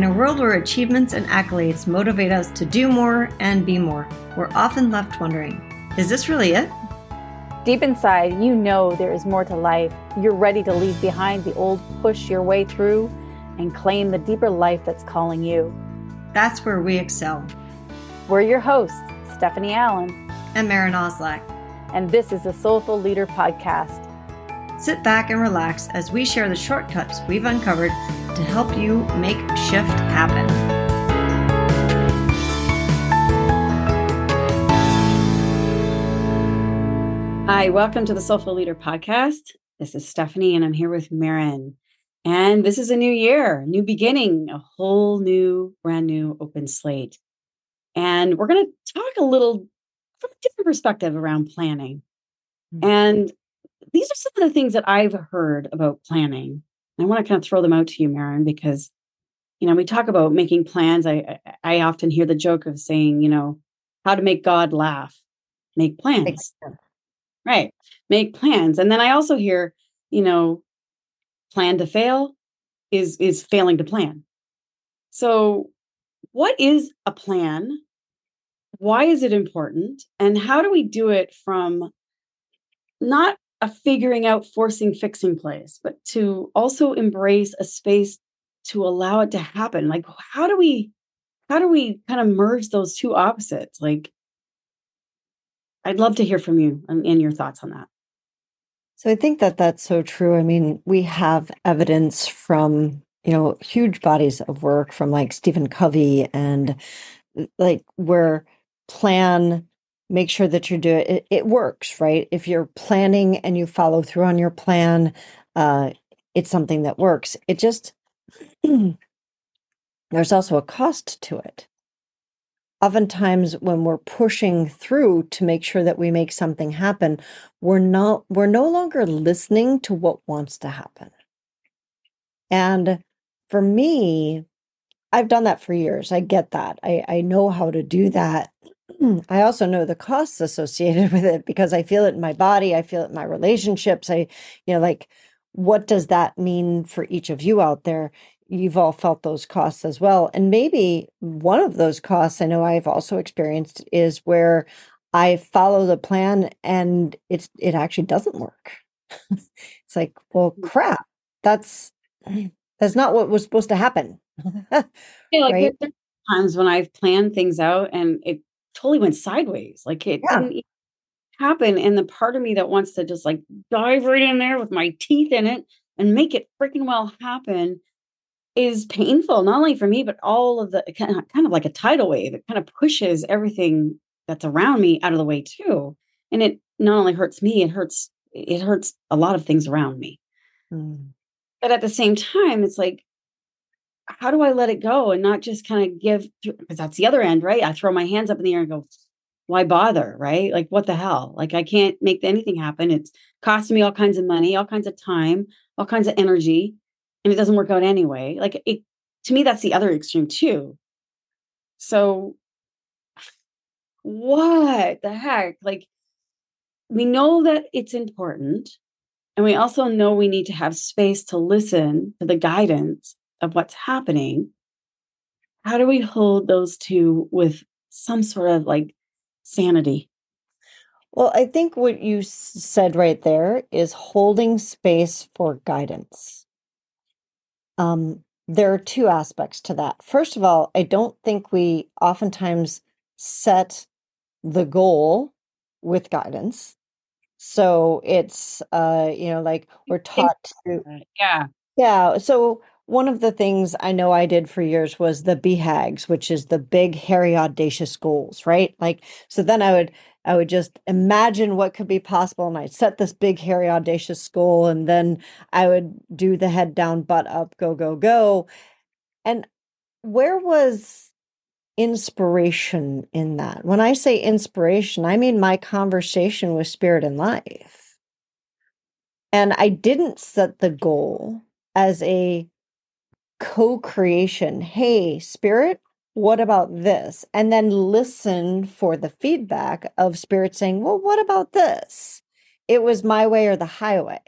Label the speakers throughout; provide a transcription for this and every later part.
Speaker 1: In a world where achievements and accolades motivate us to do more and be more, we're often left wondering is this really it?
Speaker 2: Deep inside, you know there is more to life. You're ready to leave behind the old, push your way through, and claim the deeper life that's calling you.
Speaker 1: That's where we excel.
Speaker 2: We're your hosts, Stephanie Allen
Speaker 1: and Maren Oslak.
Speaker 2: And this is the Soulful Leader Podcast.
Speaker 1: Sit back and relax as we share the shortcuts we've uncovered to help you make shift happen.
Speaker 3: Hi, welcome to the Soulful Leader Podcast. This is Stephanie, and I'm here with Maren. And this is a new year, new beginning, a whole new, brand new open slate. And we're going to talk a little from a different perspective around planning. Mm-hmm. And these are some of the things that I've heard about planning. I want to kind of throw them out to you, Maren, because you know we talk about making plans. I I often hear the joke of saying, you know, how to make God laugh, make plans, right? Make plans, and then I also hear, you know, plan to fail is is failing to plan. So, what is a plan? Why is it important? And how do we do it from not a figuring out, forcing, fixing place, but to also embrace a space to allow it to happen. Like, how do we, how do we kind of merge those two opposites? Like, I'd love to hear from you and, and your thoughts on that.
Speaker 4: So I think that that's so true. I mean, we have evidence from you know huge bodies of work from like Stephen Covey and like where plan make sure that you're doing it, it works right? If you're planning and you follow through on your plan uh it's something that works. It just there's also a cost to it. Oftentimes when we're pushing through to make sure that we make something happen we're not we're no longer listening to what wants to happen. And for me i've done that for years. I get that. I i know how to do that I also know the costs associated with it because I feel it in my body, I feel it in my relationships. I, you know, like what does that mean for each of you out there? You've all felt those costs as well. And maybe one of those costs I know I've also experienced is where I follow the plan and it's it actually doesn't work. it's like, well, mm. crap. That's that's not what was supposed to happen.
Speaker 3: yeah, like right? times when I've planned things out and it totally went sideways. Like it yeah. didn't happen. And the part of me that wants to just like dive right in there with my teeth in it and make it freaking well happen is painful, not only for me, but all of the kind of, like a tidal wave. It kind of pushes everything that's around me out of the way too. And it not only hurts me, it hurts it hurts a lot of things around me. Mm. But at the same time, it's like how do I let it go and not just kind of give because that's the other end, right? I throw my hands up in the air and go, why bother, right? Like what the hell? Like I can't make anything happen. It's costing me all kinds of money, all kinds of time, all kinds of energy, and it doesn't work out anyway. Like it to me, that's the other extreme too. So what the heck? Like we know that it's important. And we also know we need to have space to listen to the guidance of what's happening, how do we hold those two with some sort of like sanity?
Speaker 4: Well, I think what you said right there is holding space for guidance. Um, there are two aspects to that. First of all, I don't think we oftentimes set the goal with guidance. So it's uh, you know, like we're taught to
Speaker 3: yeah.
Speaker 4: Yeah. So one of the things I know I did for years was the BHAGs, which is the big, hairy, audacious goals, right? Like, so then I would, I would just imagine what could be possible and I'd set this big, hairy, audacious goal. And then I would do the head down, butt up, go, go, go. And where was inspiration in that? When I say inspiration, I mean my conversation with spirit and life. And I didn't set the goal as a co-creation. Hey, spirit, what about this? And then listen for the feedback of spirit saying, well, what about this? It was my way or the highway.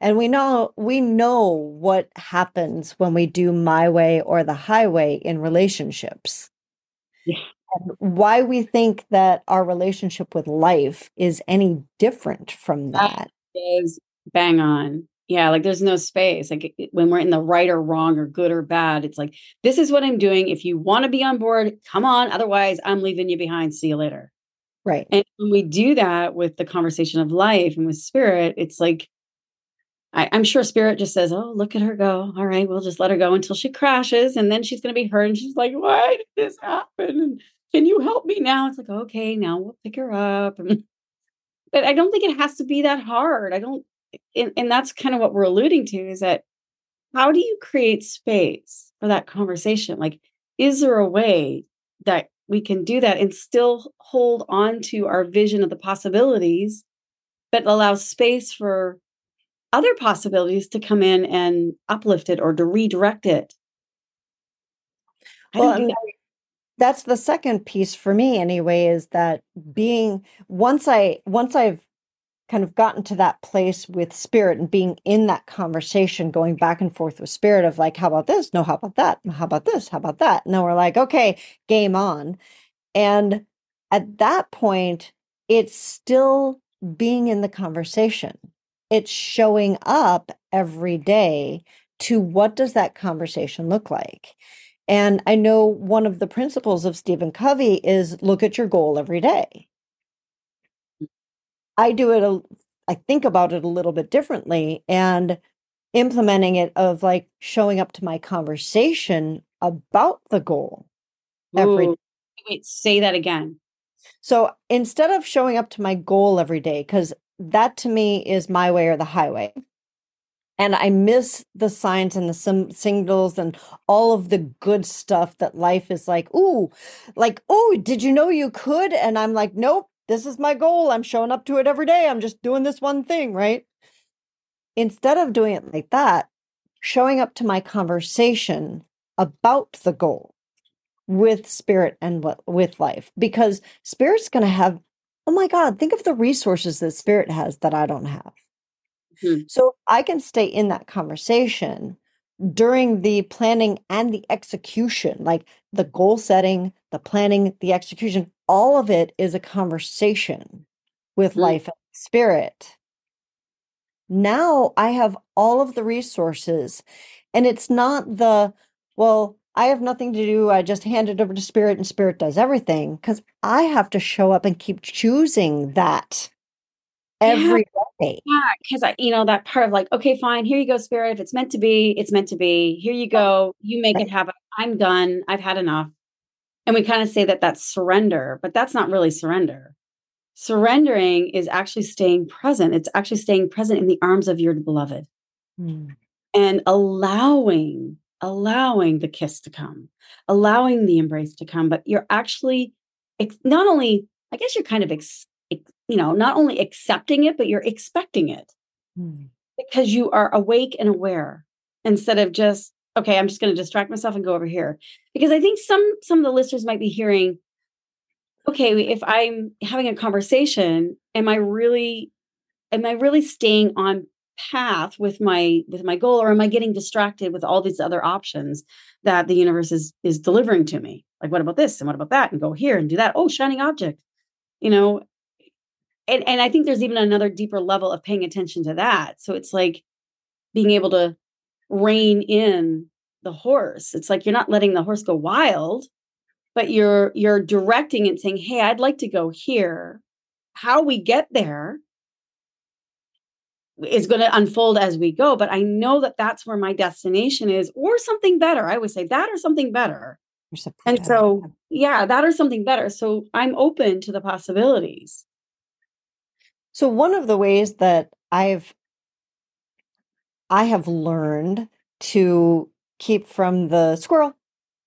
Speaker 4: And we know we know what happens when we do my way or the highway in relationships.
Speaker 3: Yeah.
Speaker 4: And why we think that our relationship with life is any different from that.
Speaker 3: Is bang on. Yeah, like there's no space. Like when we're in the right or wrong or good or bad, it's like this is what I'm doing. If you want to be on board, come on. Otherwise, I'm leaving you behind. See you later.
Speaker 4: Right.
Speaker 3: And when we do that with the conversation of life and with spirit, it's like I, am sure spirit just says, Oh, look at her go. All right, we'll just let her go until she crashes. And then she's going to be hurt. And she's like, Why did this happen? And can you help me now? It's like, Okay, now we'll pick her up. but I don't think it has to be that hard. I don't, and, and that's kind of what we're alluding to is that how do you create space for that conversation? Like, is there a way that we can do that and still hold on to our vision of the possibilities, but allow space for other possibilities to come in and uplift it or to redirect it.
Speaker 4: well, that. that's the second piece for me anyway, is that being once I once I've kind of gotten to that place with spirit and being in that conversation, going back and forth with spirit of like, how about this? No, how about that? How about this? How about that? Then we're like, okay, game on. And at that point, it's still being in the conversation it's showing up every day to what does that conversation look like and i know one of the principles of stephen covey is look at your goal every day i do it a, I think about it a little bit differently and implementing it of like showing up to my conversation about the goal every
Speaker 3: Ooh. wait say that again
Speaker 4: so instead of showing up to my goal every day because that to me is my way or the highway. And I miss the signs and the sim- signals and all of the good stuff that life is like, ooh, like, oh, did you know you could? And I'm like, nope, this is my goal. I'm showing up to it every day. I'm just doing this one thing, right? Instead of doing it like that, showing up to my conversation about the goal with spirit and with life, because spirit's going to have oh my God, think of the resources that spirit has that I don't have. Mm-hmm. So I can stay in that conversation during the planning and the execution, like the goal setting, the planning, the execution, all of it is a conversation with mm-hmm. life and spirit. Now I have all of the resources, and it's not the, well, I have nothing to do. I just hand it over to spirit and spirit does everything because I have to show up and keep choosing that every
Speaker 3: yeah. day. Yeah, because I, you know, that part of like, okay, fine, here you go, spirit. If it's meant to be, it's meant to be. Here you go. You make it happen. I'm done. I've had enough. And we kind of say that that's surrender, but that's not really surrender. Surrendering is actually staying present. It's actually staying present in the arms of your beloved mm. and allowing allowing the kiss to come, allowing the embrace to come, but you're actually ex- not only, I guess you're kind of, ex- ex- you know, not only accepting it, but you're expecting it mm. because you are awake and aware instead of just, okay, I'm just going to distract myself and go over here. Because I think some some of the listeners might be hearing, okay, if I'm having a conversation, am I really am I really staying on path with my with my goal or am i getting distracted with all these other options that the universe is is delivering to me? Like what about this and what about that and go here and do that? Oh shining object you know? And and i think there's even another deeper level of paying attention to that. So it's like being able to rein in the horse. It's like you're not letting the horse go wild but you're you're directing and saying hey i'd like to go here. How we get there is going to unfold as we go but i know that that's where my destination is or something better. I would say that or something better. Something and better. so yeah that or something better. So i'm open to the possibilities.
Speaker 4: So one of the ways that i've i have learned to keep from the squirrel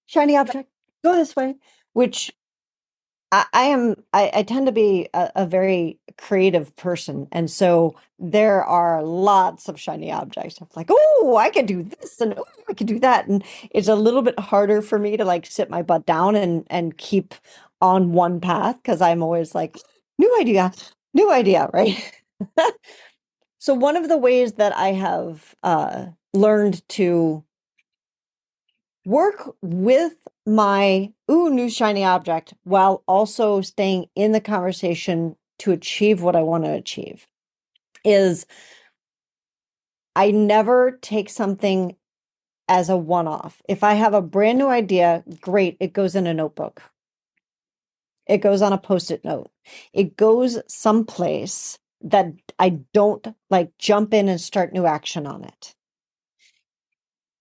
Speaker 4: shiny object go this way which I, I am I, I tend to be a, a very creative person and so there are lots of shiny objects. I'm like oh i could do this and oh i could do that and it's a little bit harder for me to like sit my butt down and and keep on one path because i'm always like new idea new idea right So one of the ways that I have uh, learned to work with my ooh new shiny object while also staying in the conversation to achieve what I want to achieve is I never take something as a one off. If I have a brand new idea, great, it goes in a notebook. It goes on a post it note. It goes someplace that I don't like jump in and start new action on it.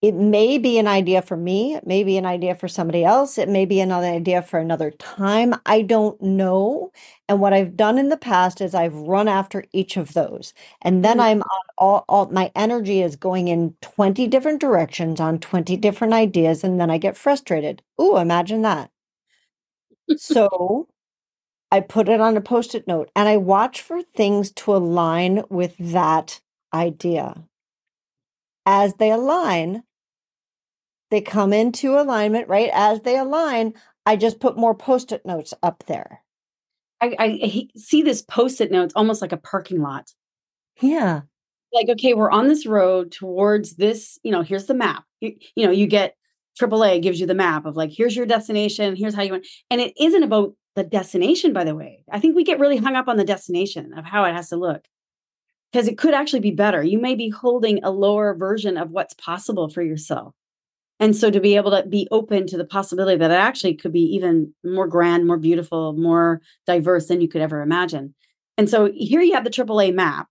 Speaker 4: It may be an idea for me it may be an idea for somebody else it may be another idea for another time i don't know. And what i've done in the past is i've run after each of those. And then mm-hmm. i'm on all, all my energy is going in 20 different directions on 20 different ideas and then i get frustrated. Ooh imagine that. So i put it on a post-it note and i watch for things to align with that idea as they align they come into alignment, right? As they align, I just put more post it notes up there.
Speaker 3: I, I see this post it notes almost like a parking lot.
Speaker 4: Yeah.
Speaker 3: Like, okay, we're on this road towards this, you know, here's the map. You, you know, you get AAA gives you the map of like, here's your destination, here's how you want. And it isn't about the destination, by the way. I think we get really hung up on the destination of how it has to look because it could actually be better. You may be holding a lower version of what's possible for yourself. And so to be able to be open to the possibility that it actually could be even more grand, more beautiful, more diverse than you could ever imagine. And so here you have the AAA map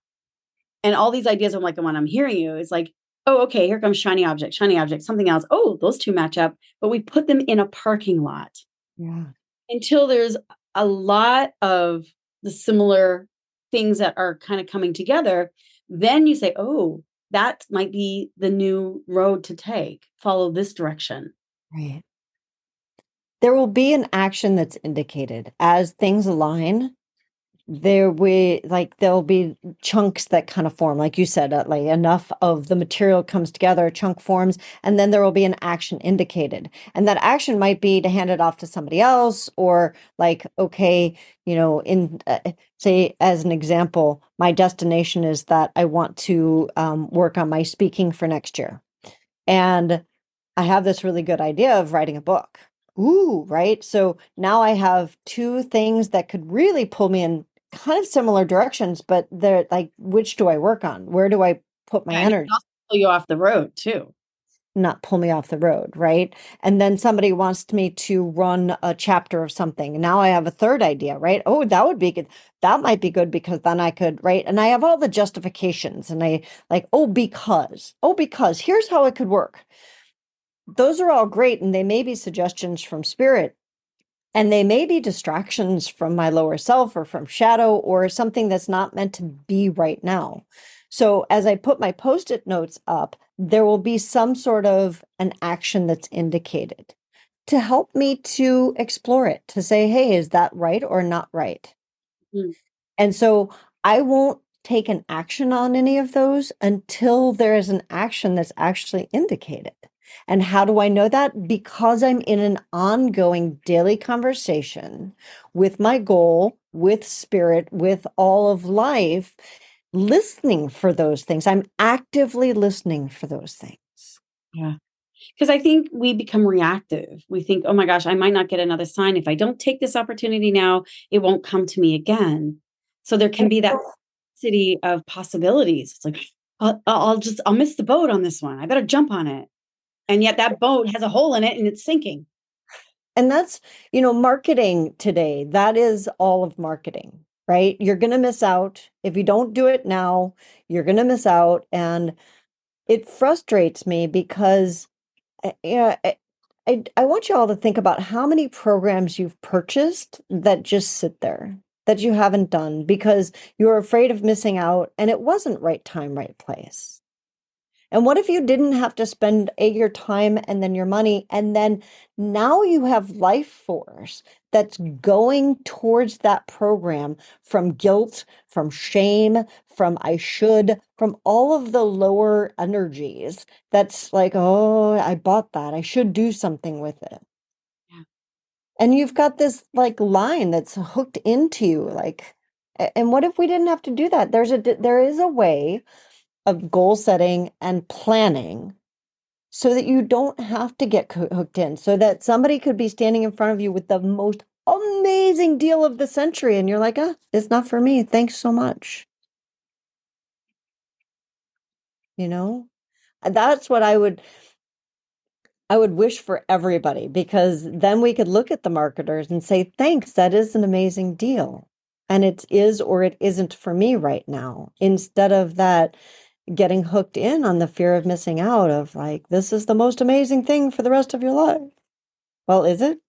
Speaker 3: and all these ideas I'm like the one I'm hearing you is like, oh, okay, here comes shiny object, shiny object, something else. Oh, those two match up, but we put them in a parking lot.
Speaker 4: Yeah.
Speaker 3: Until there's a lot of the similar things that are kind of coming together, then you say, oh, that might be the new road to take. Follow this direction.
Speaker 4: Right. There will be an action that's indicated as things align there we like there'll be chunks that kind of form like you said like enough of the material comes together chunk forms and then there will be an action indicated. And that action might be to hand it off to somebody else or like okay you know in uh, say as an example my destination is that i want to um, work on my speaking for next year. And i have this really good idea of writing a book. Ooh, right. So now I have two things that could really pull me in kind of similar directions, but they're like, which do I work on? Where do I put my yeah, energy?
Speaker 3: Pull you off the road too.
Speaker 4: Not pull me off the road, right? And then somebody wants me to run a chapter of something. Now I have a third idea, right? Oh, that would be good. That might be good because then I could, right? And I have all the justifications and I like, oh, because, oh, because here's how it could work. Those are all great and they may be suggestions from spirit, and they may be distractions from my lower self or from shadow or something that's not meant to be right now. So as I put my post it notes up, there will be some sort of an action that's indicated to help me to explore it, to say, hey, is that right or not right? Mm. And so I won't take an action on any of those until there is an action that's actually indicated. And how do I know that? Because I'm in an ongoing daily conversation with my goal, with spirit, with all of life, listening for those things. I'm actively listening for those things.
Speaker 3: Yeah. Because I think we become reactive. We think, oh my gosh, I might not get another sign. If I don't take this opportunity now, it won't come to me again. So there can be that city of possibilities. It's like, I'll, I'll just, I'll miss the boat on this one. I better jump on it and yet that boat has a hole in it and it's sinking.
Speaker 4: And that's you know marketing today that is all of marketing right? You're going to miss out. If you don't do it now you're going to miss out. And it frustrates me because eh, yeah I, I, I want you all to think about how many programs you've purchased that just sit there that you haven't done because you're afraid of missing out and it wasn't right time right place and what if you didn't have to spend a, your time and then your money? And then now you have life force that's mm. going towards that program from guilt, from shame, from I should, from all of the lower energies. That's like, oh, I bought that. I should do something with it. Yeah. And you've got this like line that's hooked into you, like, And what if we didn't have to do that? There's a there is a way of goal setting and planning so that you don't have to get hooked in so that somebody could be standing in front of you with the most amazing deal of the century and you're like ah it's not for me. Thanks so much. You know? That's what i would i would wish for everybody because then we could look at the marketers and say thanks that is an amazing deal. And it is or it isn't for me right now instead of that getting hooked in on the fear of missing out of like this is the most amazing thing for the rest of your life well is it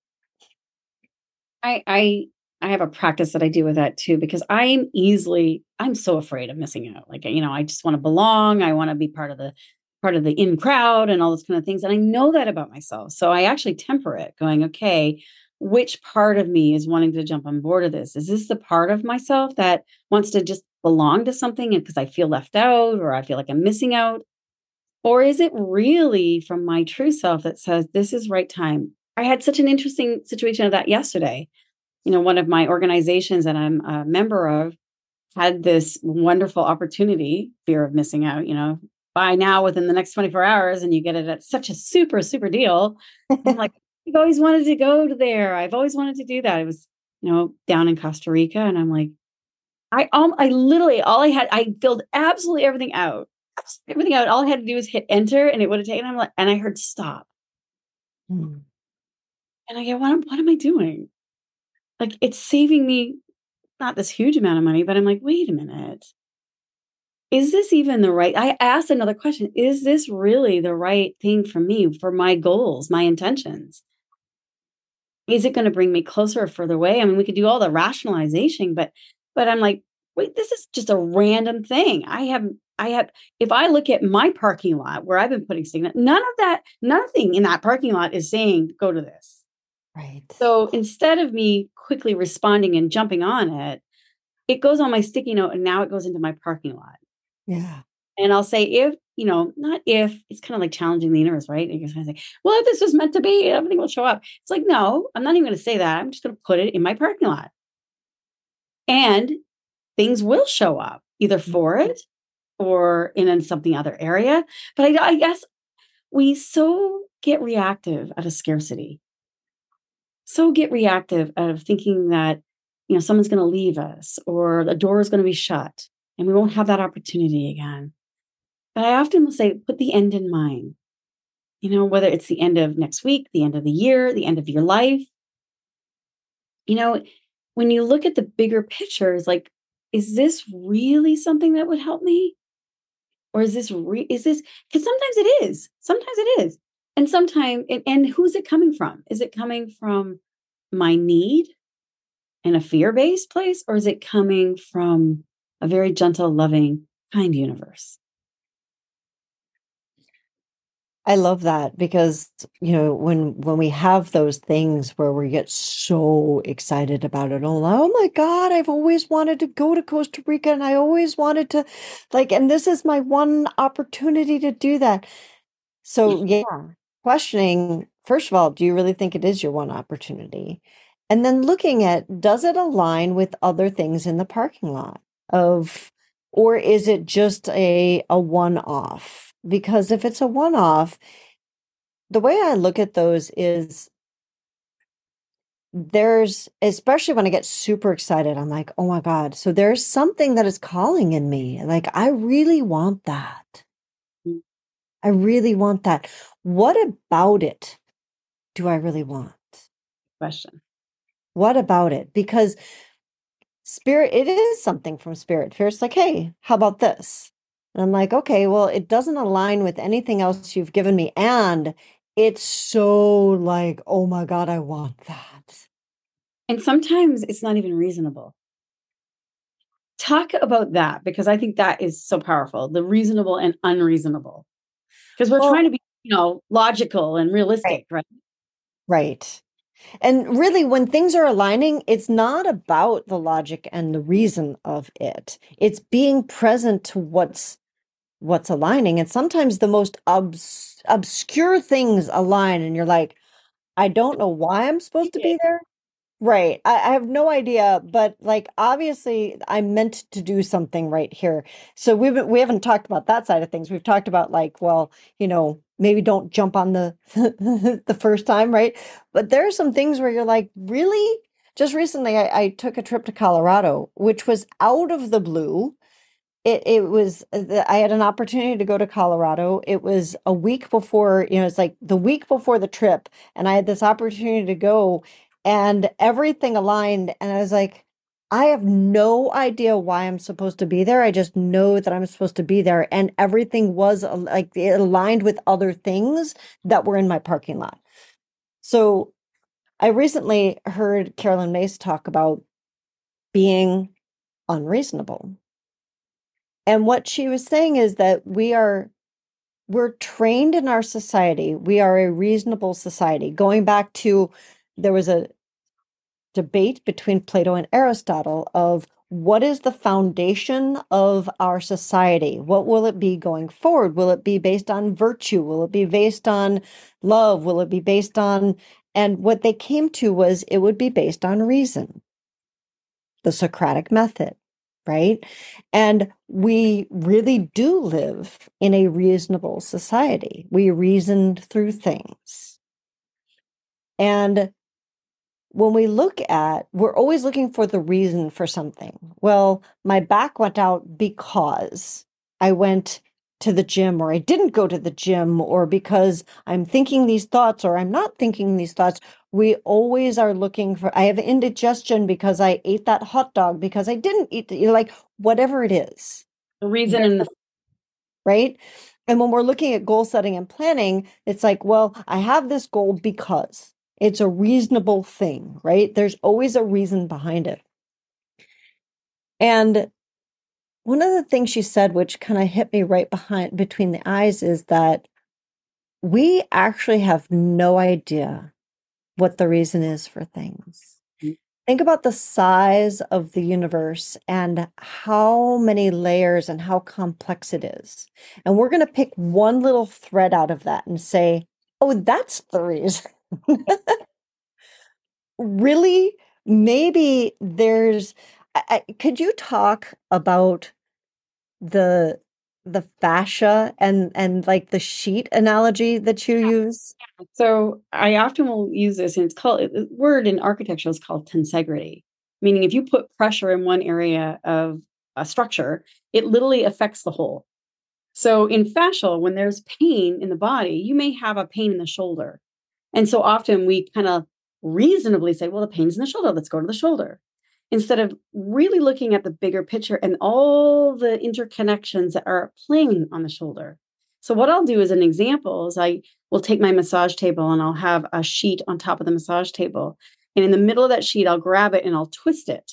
Speaker 3: I I I have a practice that I do with that too because I'm easily I'm so afraid of missing out. Like you know, I just want to belong. I want to be part of the part of the in crowd and all those kind of things. And I know that about myself. So I actually temper it, going, okay, which part of me is wanting to jump on board of this? Is this the part of myself that wants to just belong to something because I feel left out or I feel like I'm missing out? Or is it really from my true self that says this is right time? I had such an interesting situation of that yesterday. You know, one of my organizations that I'm a member of had this wonderful opportunity, fear of missing out, you know, buy now within the next 24 hours and you get it at such a super, super deal. I'm like, I've always wanted to go there. I've always wanted to do that. It was, you know, down in Costa Rica and I'm like, I um I literally all I had, I filled absolutely everything out. Everything out. All I had to do was hit enter and it would have taken I'm like, and I heard stop. Hmm. And I go, what, what am I doing? Like it's saving me not this huge amount of money, but I'm like, wait a minute. Is this even the right? I asked another question. Is this really the right thing for me, for my goals, my intentions? Is it going to bring me closer or further away? I mean, we could do all the rationalization, but but I'm like, wait, this is just a random thing. I have I have if I look at my parking lot where I've been putting signal, none of that, nothing in that parking lot is saying go to this.
Speaker 4: Right.
Speaker 3: So instead of me quickly responding and jumping on it, it goes on my sticky note and now it goes into my parking lot.
Speaker 4: Yeah.
Speaker 3: And I'll say, if, you know, not if, it's kind of like challenging the universe, right? And you're going to say, well, if this was meant to be, everything will show up. It's like, no, I'm not even going to say that. I'm just going to put it in my parking lot. And things will show up either for mm-hmm. it or in something other area. But I, I guess we so get reactive out of scarcity so get reactive out of thinking that you know someone's going to leave us or the door is going to be shut and we won't have that opportunity again but i often will say put the end in mind you know whether it's the end of next week the end of the year the end of your life you know when you look at the bigger pictures like is this really something that would help me? Or is this re- is this because sometimes it is sometimes it is. And sometimes and, and who's it coming from? Is it coming from my need in a fear-based place or is it coming from a very gentle loving kind universe
Speaker 4: I love that because you know when when we have those things where we get so excited about it oh, oh my god I've always wanted to go to Costa Rica and I always wanted to like and this is my one opportunity to do that. So yeah questioning first of all do you really think it is your one opportunity? And then looking at does it align with other things in the parking lot of or is it just a a one off because if it's a one off the way i look at those is there's especially when i get super excited i'm like oh my god so there's something that is calling in me like i really want that mm. I really want that. What about it do I really want?
Speaker 3: Question.
Speaker 4: What about it? Because spirit, it is something from spirit. Spirit's like, hey, how about this? And I'm like, okay, well, it doesn't align with anything else you've given me. And it's so like, oh my God, I want that.
Speaker 3: And sometimes it's not even reasonable. Talk about that because I think that is so powerful the reasonable and unreasonable because we're well, trying to be you know logical and realistic right.
Speaker 4: right right and really when things are aligning it's not about the logic and the reason of it it's being present to what's what's aligning and sometimes the most obs- obscure things align and you're like i don't know why i'm supposed to be there Right. I, I have no idea, but like obviously I meant to do something right here. So we've we haven't talked about that side of things. We've talked about like, well, you know, maybe don't jump on the the first time, right? But there are some things where you're like, really? Just recently I, I took a trip to Colorado, which was out of the blue. It it was uh, I had an opportunity to go to Colorado. It was a week before, you know, it's like the week before the trip, and I had this opportunity to go and everything aligned. And I was like, I have no idea why I'm supposed to be there. I just know that I'm supposed to be there. And everything was like it aligned with other things that were in my parking lot. So I recently heard Caroline Myss talk about being unreasonable. And what she was saying is that we are we're trained in our society. We are a reasonable society. Going back to there was a debate between Plato and Aristotle of what is the foundation of our society? What will it be going forward? Will it be based on virtue? Will it be based on love? Will it be based on, and what they came to was it would be based on reason, the Socratic method, right? And we really do live in a reasonable society. We reasoned through things. And when we look at, we're always looking for the reason for something. Well, my back went out because I went to the gym or I didn't go to the gym or because I'm thinking these thoughts or I'm not thinking these thoughts. We always are looking for, I have indigestion because I ate that hot dog because I didn't eat, you like whatever it is.
Speaker 3: The reason and the
Speaker 4: right. And when we're looking at goal setting and planning, it's like, well, I have this goal because it's a reasonable thing, right? There's always a reason behind it. And one of the things she said, which kind of hit me right behind between the eyes, is that we actually have no idea what the reason is for things. Mm. Think about the size of the universe and how many layers and how complex it is. And we're going to pick one little thread out of that and say, oh, that's the reason. really, maybe there's. I, could you talk about the the fascia and and like the sheet analogy that you use?
Speaker 3: So I often will use this, and it's called uh, the word in architecture is called tensegrity, meaning if you put pressure in one area of a structure, it literally affects the whole. So in fascial, when there's pain in the body, you may have a pain in the shoulder. And so often we kind of reasonably say, well, the pain's in the shoulder, let's go to the shoulder. Instead of really looking at the bigger picture and all the interconnections that are playing on the shoulder. So, what I'll do as an example is I will take my massage table and I'll have a sheet on top of the massage table. And in the middle of that sheet, I'll grab it and I'll twist it.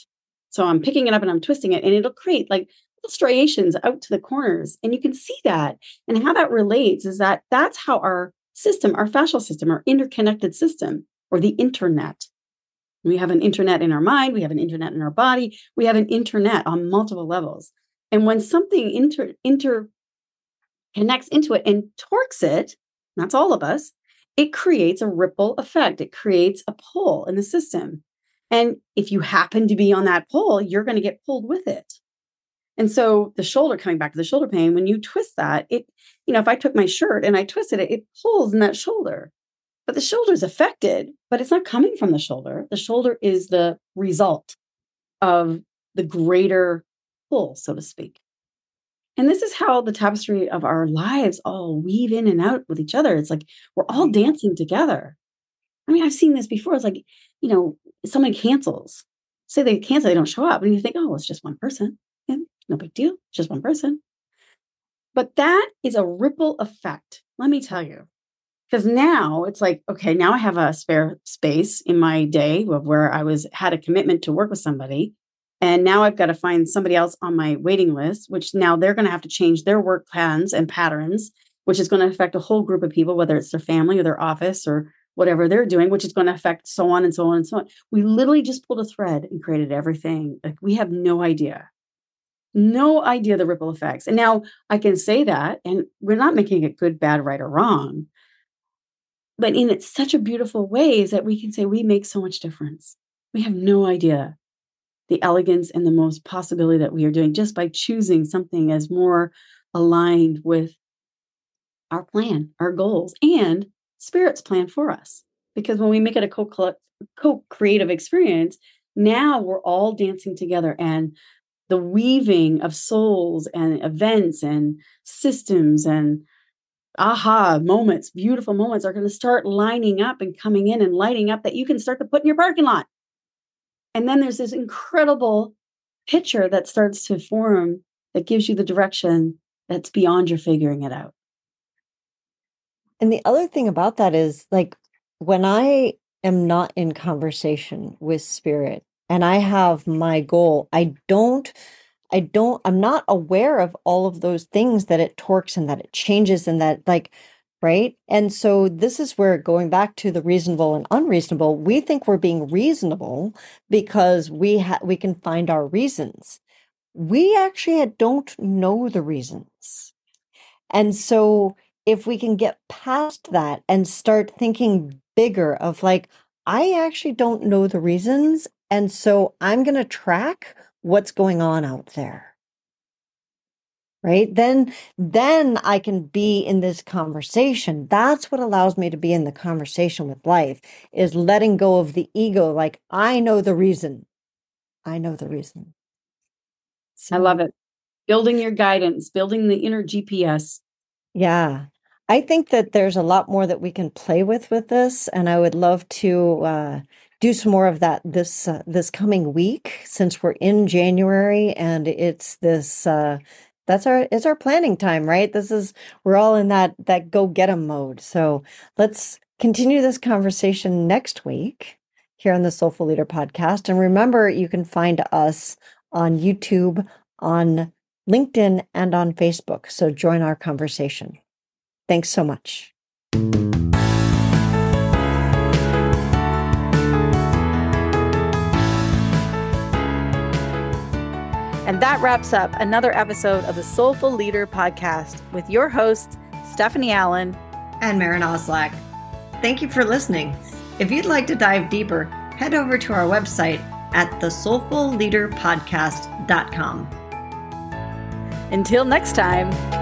Speaker 3: So I'm picking it up and I'm twisting it, and it'll create like little striations out to the corners. And you can see that. And how that relates is that that's how our system, our fascial system, our interconnected system, or the internet. We have an internet in our mind, we have an internet in our body, we have an internet on multiple levels. And when something inter, inter connects into it and torques it, that's all of us, it creates a ripple effect. It creates a pull in the system. And if you happen to be on that pull, you're going to get pulled with it. And so the shoulder, coming back to the shoulder pain, when you twist that, it, you know, if I took my shirt and I twisted it, it pulls in that shoulder. But the shoulder is affected, but it's not coming from the shoulder. The shoulder is the result of the greater pull, so to speak. And this is how the tapestry of our lives all weave in and out with each other. It's like we're all mm-hmm. dancing together. I mean, I've seen this before. It's like, you know, someone cancels, say they cancel, they don't show up, and you think, oh, it's just one person. Yeah, no big deal. It's just one person. But that is a ripple effect. Let me tell you, because now it's like okay now i have a spare space in my day of where i was had a commitment to work with somebody and now i've got to find somebody else on my waiting list which now they're going to have to change their work plans and patterns which is going to affect a whole group of people whether it's their family or their office or whatever they're doing which is going to affect so on and so on and so on. We literally just pulled a thread and created everything. Like we have no idea. No idea the ripple effects. And now i can say that and we're not making it good bad right or wrong but in it's such a beautiful way is that we can say we make so much difference We have no idea the elegance and the most possibility that we are doing just by choosing something as more aligned with our plan, our goals, and spirit's plan for us. Because when we make it a co creative experience, now we're all dancing together and the weaving of souls and events and systems and aha moments, beautiful moments are going to start lining up and coming in and lighting up that you can start to put in your parking lot. And then there's this incredible picture that starts to form that gives you the direction that's beyond your figuring it out.
Speaker 4: And the other thing about that is like when I am not in conversation with spirit and I have my goal, I don't I don't I'm not aware of all of those things that it torques and that it changes and that like right? And so this is where going back to the reasonable and unreasonable, we think we're being reasonable because we ha- we can find our reasons. We actually don't know the reasons. And so if we can get past that and start thinking bigger of like I actually don't know the reasons and so I'm going to track what's going on out there right? Then then i can be in this conversation. That's what allows me to be in the conversation with life is letting go of the ego like i know the reason. I know the reason.
Speaker 3: So, i love it. Building your guidance building the inner gps
Speaker 4: yeah. I think that there's a lot more that we can play with with this and i would love to uh, do some more of that this uh, this coming week since we're in January and it's this uh, that's our it's our planning time, right? This is we're all in that that go get 'em mode. So let's continue this conversation next week here on the Soulful Leader podcast. And remember, you can find us on YouTube, on LinkedIn, and on Facebook. So join our conversation. Thanks so much.
Speaker 2: And that wraps up another episode of the Soulful Leader podcast with your hosts, Stephanie Allen
Speaker 1: and Maren Oslak. Thank you for listening. If you'd like to dive deeper, head over to our website at thesoulfulleaderpodcast.com.
Speaker 2: Until next time.